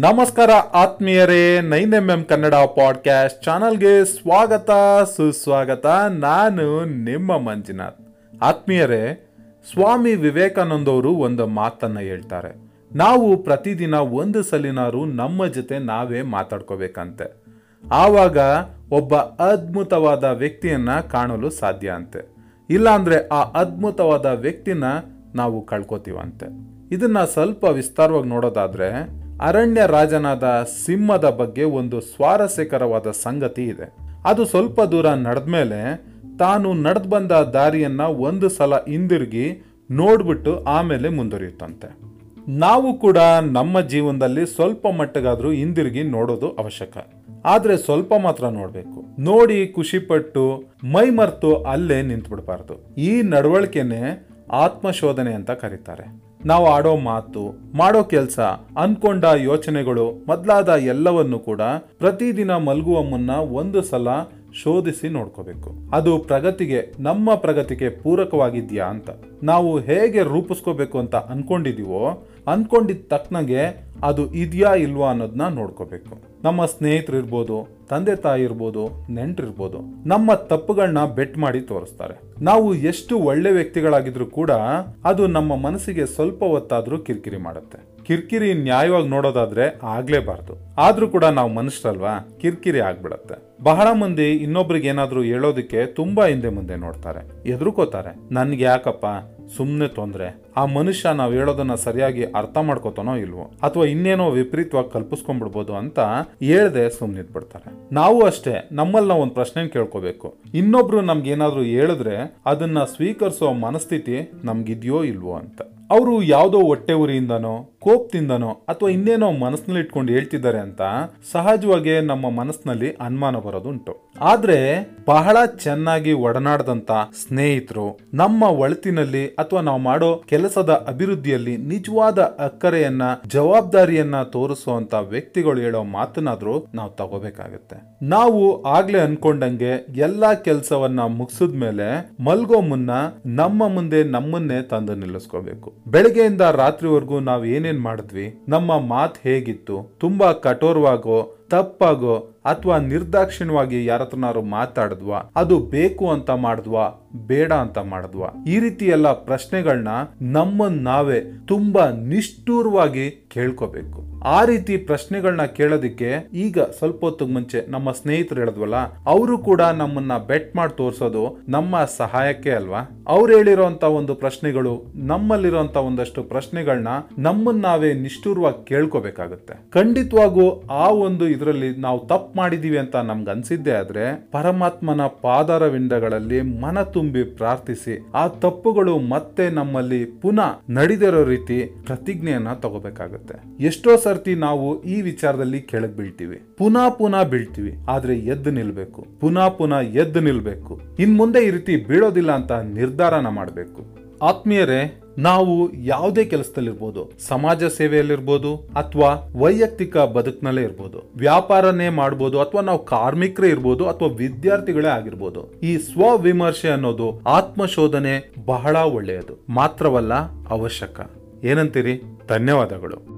ನಮಸ್ಕಾರ ಆತ್ಮೀಯರೇ nine M M Kannada podcast ಚಾನಲ್ಗೆ ಸ್ವಾಗತ, ಸುಸ್ವಾಗತ. ನಾನು ನಿಮ್ಮ ಮಂಜುನಾಥ್. ಆತ್ಮೀಯರೇ, ಸ್ವಾಮಿ ವಿವೇಕಾನಂದವರು ಒಂದು ಮಾತನ್ನ ಹೇಳ್ತಾರೆ. ನಾವು ಪ್ರತಿದಿನ ಒಂದು ಸಲಿನಾರು ನಮ್ಮ ಜೊತೆ ನಾವೇ ಮಾತಾಡ್ಕೋಬೇಕಂತೆ. ಆವಾಗ ಒಬ್ಬ ಅದ್ಭುತವಾದ ವ್ಯಕ್ತಿಯನ್ನ ಕಾಣಲು ಸಾಧ್ಯ ಅಂತೆ. ಇಲ್ಲಾಂದ್ರೆ ಆ ಅದ್ಭುತವಾದ ವ್ಯಕ್ತಿನ ನಾವು ಕಳ್ಕೊತೀವಂತೆ. ಇದನ್ನ ಸ್ವಲ್ಪ ವಿಸ್ತಾರವಾಗಿ ನೋಡೋದಾದ್ರೆ ಅರಣ್ಯ ರಾಜನಾದ ಸಿಂಹದ ಬಗ್ಗೆ ಒಂದು ಸ್ವಾರಸ್ಯಕರವಾದ ಸಂಗತಿ ಇದೆ. ಅದು ಸ್ವಲ್ಪ ದೂರ ನಡೆದ ಮೇಲೆ ತಾನು ನಡೆದು ಬಂದ ದಾರಿಯನ್ನ ಒಂದು ಸಲ ಹಿಂದಿರುಗಿ ನೋಡ್ಬಿಟ್ಟು ಆಮೇಲೆ ಮುಂದುವರಿಯುತ್ತಂತೆ. ನಾವು ಕೂಡ ನಮ್ಮ ಜೀವನದಲ್ಲಿ ಸ್ವಲ್ಪ ಮಟ್ಟಗಾದ್ರೂ ಹಿಂದಿರುಗಿ ನೋಡೋದು ಅವಶ್ಯಕ. ಆದ್ರೆ ಸ್ವಲ್ಪ ಮಾತ್ರ ನೋಡ್ಬೇಕು. ನೋಡಿ ಖುಷಿಪಟ್ಟು ಮೈ ಮರ್ತು ಅಲ್ಲೇ ನಿಂತ್ಬಿಡ್ಬಾರ್ದು. ಈ ನಡವಳಿಕೆನೆ ಆತ್ಮಶೋಧನೆ ಅಂತ ಕರೀತಾರೆ. ನಾವು ಆಡೋ ಮಾತು, ಮಾಡೋ ಕೆಲಸ, ಅನ್ಕೊಂಡ ಯೋಚನೆಗಳು, ಮೊದಲಾದ ಎಲ್ಲವನ್ನು ಕೂಡ ಪ್ರತಿದಿನ ಮಲಗುವ ಮುನ್ನ ಒಂದು ಸಲ ಶೋಧಿಸಿ ನೋಡ್ಕೋಬೇಕು. ಅದು ಪ್ರಗತಿಗೆ, ನಮ್ಮ ಪ್ರಗತಿಗೆ ಪೂರಕವಾಗಿದ್ಯಾ ಅಂತ. ನಾವು ಹೇಗೆ ರೂಪಿಸ್ಕೋಬೇಕು ಅಂತ ಅನ್ಕೊಂಡಿದೀವೋ ಅನ್ಕೊಂಡಿದ್ದ ತಕ್ಕನಾಗೆ ಅದು ಇದೆಯಾ ಇಲ್ವಾ ಅನ್ನೋದನ್ನ ನೋಡ್ಕೋಬೇಕು. ನಮ್ಮ ಸ್ನೇಹಿತರು ಇರ್ಬೋದು, ತಂದೆ ತಾಯಿ ಇರ್ಬೋದು ನೆಂಟರಿರ್ಬೋದು ನಮ್ಮ ತಪ್ಪುಗಳನ್ನ ಬೆಟ್ ಮಾಡಿ ತೋರಿಸ್ತಾರೆ. ನಾವು ಎಷ್ಟು ಒಳ್ಳೆ ವ್ಯಕ್ತಿಗಳಾಗಿದ್ರು ಕೂಡ ಅದು ನಮ್ಮ ಮನಸ್ಸಿಗೆ ಸ್ವಲ್ಪ ಹೊತ್ತಾದ್ರೂ ಕಿರಿಕಿರಿ ಮಾಡುತ್ತೆ. ಕಿರಿಕಿರಿ ನ್ಯಾಯವಾಗಿ ನೋಡೋದಾದ್ರೆ ಆಗ್ಲೇಬಾರ್ದು. ಆದ್ರೂ ಕೂಡ ನಾವು ಮನುಷ್ಯರಲ್ವಾ? ಕಿರಿಕಿರಿ ಆಗ್ಬಿಡತ್ತೆ. ಬಹಳ ಮಂದಿ ಇನ್ನೊಬ್ರಿಗೆ ಏನಾದ್ರೂ ಹೇಳೋದಕ್ಕೆ ತುಂಬಾ ಹಿಂದೆ ಮುಂದೆ ನೋಡ್ತಾರೆ. ಎದುರುಕೋತಾರೆ ನನ್ಗೆ ಯಾಕಪ್ಪ? ಸುಮ್ಮನೆ ತೊಂದರೆ. ಆ ಮನುಷ್ಯ ನಾವು ಹೇಳೋದನ್ನ ಸರಿಯಾಗಿ ಅರ್ಥ ಮಾಡ್ಕೋತಾನೋ ಇಲ್ವೋ? ಅಥವಾ ಇನ್ನೇನೋ ವಿಪರೀತವಾಗಿ ಕಲ್ಪಿಸ್ಕೊಂಡ್ಬಿಡ್ಬೋದು ಅಂತ ಹೇಳ್ದೆ ಸುಮ್ಮನಿದ್ಬಿಡ್ತಾರೆ ನಾವು ಅಷ್ಟೇ, ನಮ್ಮಲ್ಲಿ ನಾವು ಒಂದು ಪ್ರಶ್ನೆ ಕೇಳ್ಕೋಬೇಕು. ಇನ್ನೊಬ್ರು ನಮ್ಗೆ ಏನಾದರೂ ಹೇಳಿದ್ರೆ ಅದನ್ನ ಸ್ವೀಕರಿಸೋ ಮನಸ್ಥಿತಿ ನಮ್ಗಿದ್ಯೋ ಇಲ್ವೋ ಅಂತ. ಅವರು ಯಾವುದೋ ಹೊಟ್ಟೆ ಉರಿಯಿಂದನೋ ಕೋಪದಿಂದನೋ ಅಥವಾ ಇನ್ನೇನೋ ಮನಸ್ಸಿನಲ್ಲಿ ಇಟ್ಕೊಂಡು ಹೇಳ್ತಿದ್ದಾರೆ ಅಂತ ಸಹಜವಾಗಿ ನಮ್ಮ ಮನಸ್ಸಿನಲ್ಲಿ ಅನುಮಾನ ಬರೋದುಂಟು. ಆದ್ರೆ ಬಹಳ ಚೆನ್ನಾಗಿ ಒಡನಾಡದಂತ ಸ್ನೇಹಿತರು, ನಮ್ಮ ಒಳತಿನಲ್ಲಿ ಅಥವಾ ನಾವು ಮಾಡೋ ಕೆಲಸದ ಅಭಿವೃದ್ಧಿಯಲ್ಲಿ ನಿಜವಾದ ಅಕ್ಕರೆಯನ್ನ, ಜವಾಬ್ದಾರಿಯನ್ನ ತೋರಿಸುವಂತ ವ್ಯಕ್ತಿಗಳು ಹೇಳೋ ಮಾತನಾದ್ರೂ ನಾವು ತಗೋಬೇಕಾಗತ್ತೆ. ನಾವು ಆಗ್ಲೇ ಅನ್ಕೊಂಡಂಗೆ ಎಲ್ಲಾ ಕೆಲಸವನ್ನ ಮುಗಿಸಿದ್ಮೇಲೆ ಮಲ್ಗೋ ಮುನ್ನ ನಮ್ಮ ಮುಂದೆ ನಮ್ಮನ್ನೇ ತಂದು ನಿಲ್ಲಿಸ್ಕೋಬೇಕು. ಬೆಳಗ್ಗೆಯಿಂದ ರಾತ್ರಿವರೆಗೂ ನಾವು ಏನೇನ್ ಮಾಡಿದ್ವಿ, ನಮ್ಮ ಮಾತು ಹೇಗಿತ್ತು, ತುಂಬಾ ಕಠೋರವಾಗೋ, ತಪ್ಪಾಗೋ ಅಥವಾ ನಿರ್ದಾಕ್ಷಿಣ್ಯವಾಗಿ ಯಾರತ್ರನಾರು ಮಾತಾಡಿದ್ವಾ, ಅದು ಬೇಕು ಅಂತ ಮಾಡಿದ್ವಾ, ಬೇಡ ಅಂತ ಮಾಡಿದ್ವಾ. ಈ ರೀತಿ ಎಲ್ಲ ಪ್ರಶ್ನೆಗಳನ್ನ ನಮ್ಮನ್ ನಾವೇ ತುಂಬಾ ನಿಷ್ಠೂರವಾಗಿ ಕೇಳ್ಕೋಬೇಕು. ಆ ರೀತಿ ಪ್ರಶ್ನೆಗಳನ್ನ ಕೇಳೋದಿಕ್ಕೆ ಈಗ ಸ್ವಲ್ಪ ಹೊತ್ತಿಗೆ ಮುಂಚೆ ನಮ್ಮ ಸ್ನೇಹಿತರು ಹೇಳಿದ್ವಲ್ಲ, ಅವರು ಕೂಡ ನಮ್ಮನ್ನ ಬೆಟ್ ಮಾಡಿ ತೋರಿಸೋದು ನಮ್ಮ ಸಹಾಯಕ್ಕೆ ಅಲ್ವಾ? ಅವ್ರು ಹೇಳಿರೋಂತ ಒಂದು ಪ್ರಶ್ನೆಗಳು ನಮ್ಮಲ್ಲಿರೋಂತ ಒಂದಷ್ಟು ಪ್ರಶ್ನೆಗಳನ್ನ ನಮ್ಮನ್ನ ನಾವೇ ನಿಷ್ಠೂರವಾಗಿ ಕೇಳ್ಕೋಬೇಕಾಗುತ್ತೆ. ಖಂಡಿತವಾಗೂ ಆ ಒಂದು ಇದರಲ್ಲಿ ನಾವು ತಪ್ಪು ಮಾಡಿದೀವಿ ಅಂತ ನಮ್ಗೆ ಅನ್ಸಿದ್ದೆ ಆದ್ರೆ, ಪರಮಾತ್ಮನ ಪಾದಾರವಿಂದಗಳಲ್ಲಿ ಮನ ತುಂಬಿ ಪ್ರಾರ್ಥಿಸಿ, ಆ ತಪ್ಪುಗಳು ಮತ್ತೆ ನಮ್ಮಲ್ಲಿ ಪುನಃ ನಡೆದಿರೋ ರೀತಿ ಪ್ರತಿಜ್ಞೆಯನ್ನ ತಗೋಬೇಕಾಗುತ್ತೆ. ಎಷ್ಟೋ ಸರ್ತಿ ನಾವು ಈ ವಿಚಾರದಲ್ಲಿ ಕೆಳಗ್ ಬೀಳ್ತೀವಿ. ಪುನಃ ಪುನಃ ಬೀಳ್ತೀವಿ. ಆದ್ರೆ ಎದ್ದು ನಿಲ್ಬೇಕು. ಪುನಃ ಪುನಃ ಎದ್ದು ನಿಲ್ಬೇಕು. ಇನ್ ಮುಂದೆ ಈ ರೀತಿ ಬೀಳೋದಿಲ್ಲ ಅಂತ ನಿರ್ಧಾರನ ಮಾಡಬೇಕು. ಆತ್ಮೀಯರೇ, ನಾವು ಯಾವುದೇ ಕೆಲಸದಲ್ಲಿರ್ಬೋದು, ಸಮಾಜ ಸೇವೆಯಲ್ಲಿರ್ಬೋದು, ಅಥವಾ ವೈಯಕ್ತಿಕ ಬದುಕಿನಲ್ಲೇ ಇರ್ಬೋದು, ವ್ಯಾಪಾರನೇ ಮಾಡ್ಬೋದು, ಅಥವಾ ನಾವು ಕಾರ್ಮಿಕರೇ ಇರ್ಬೋದು, ಅಥವಾ ವಿದ್ಯಾರ್ಥಿಗಳೇ ಆಗಿರ್ಬೋದು, ಈ ಸ್ವ ವಿಮರ್ಶೆ ಅನ್ನೋದು ಆತ್ಮಶೋಧನೆ ಬಹಳ ಒಳ್ಳೆಯದು. ಮಾತ್ರವಲ್ಲ ಅವಶ್ಯಕ. ಏನಂತೀರಿ? ಧನ್ಯವಾದಗಳು.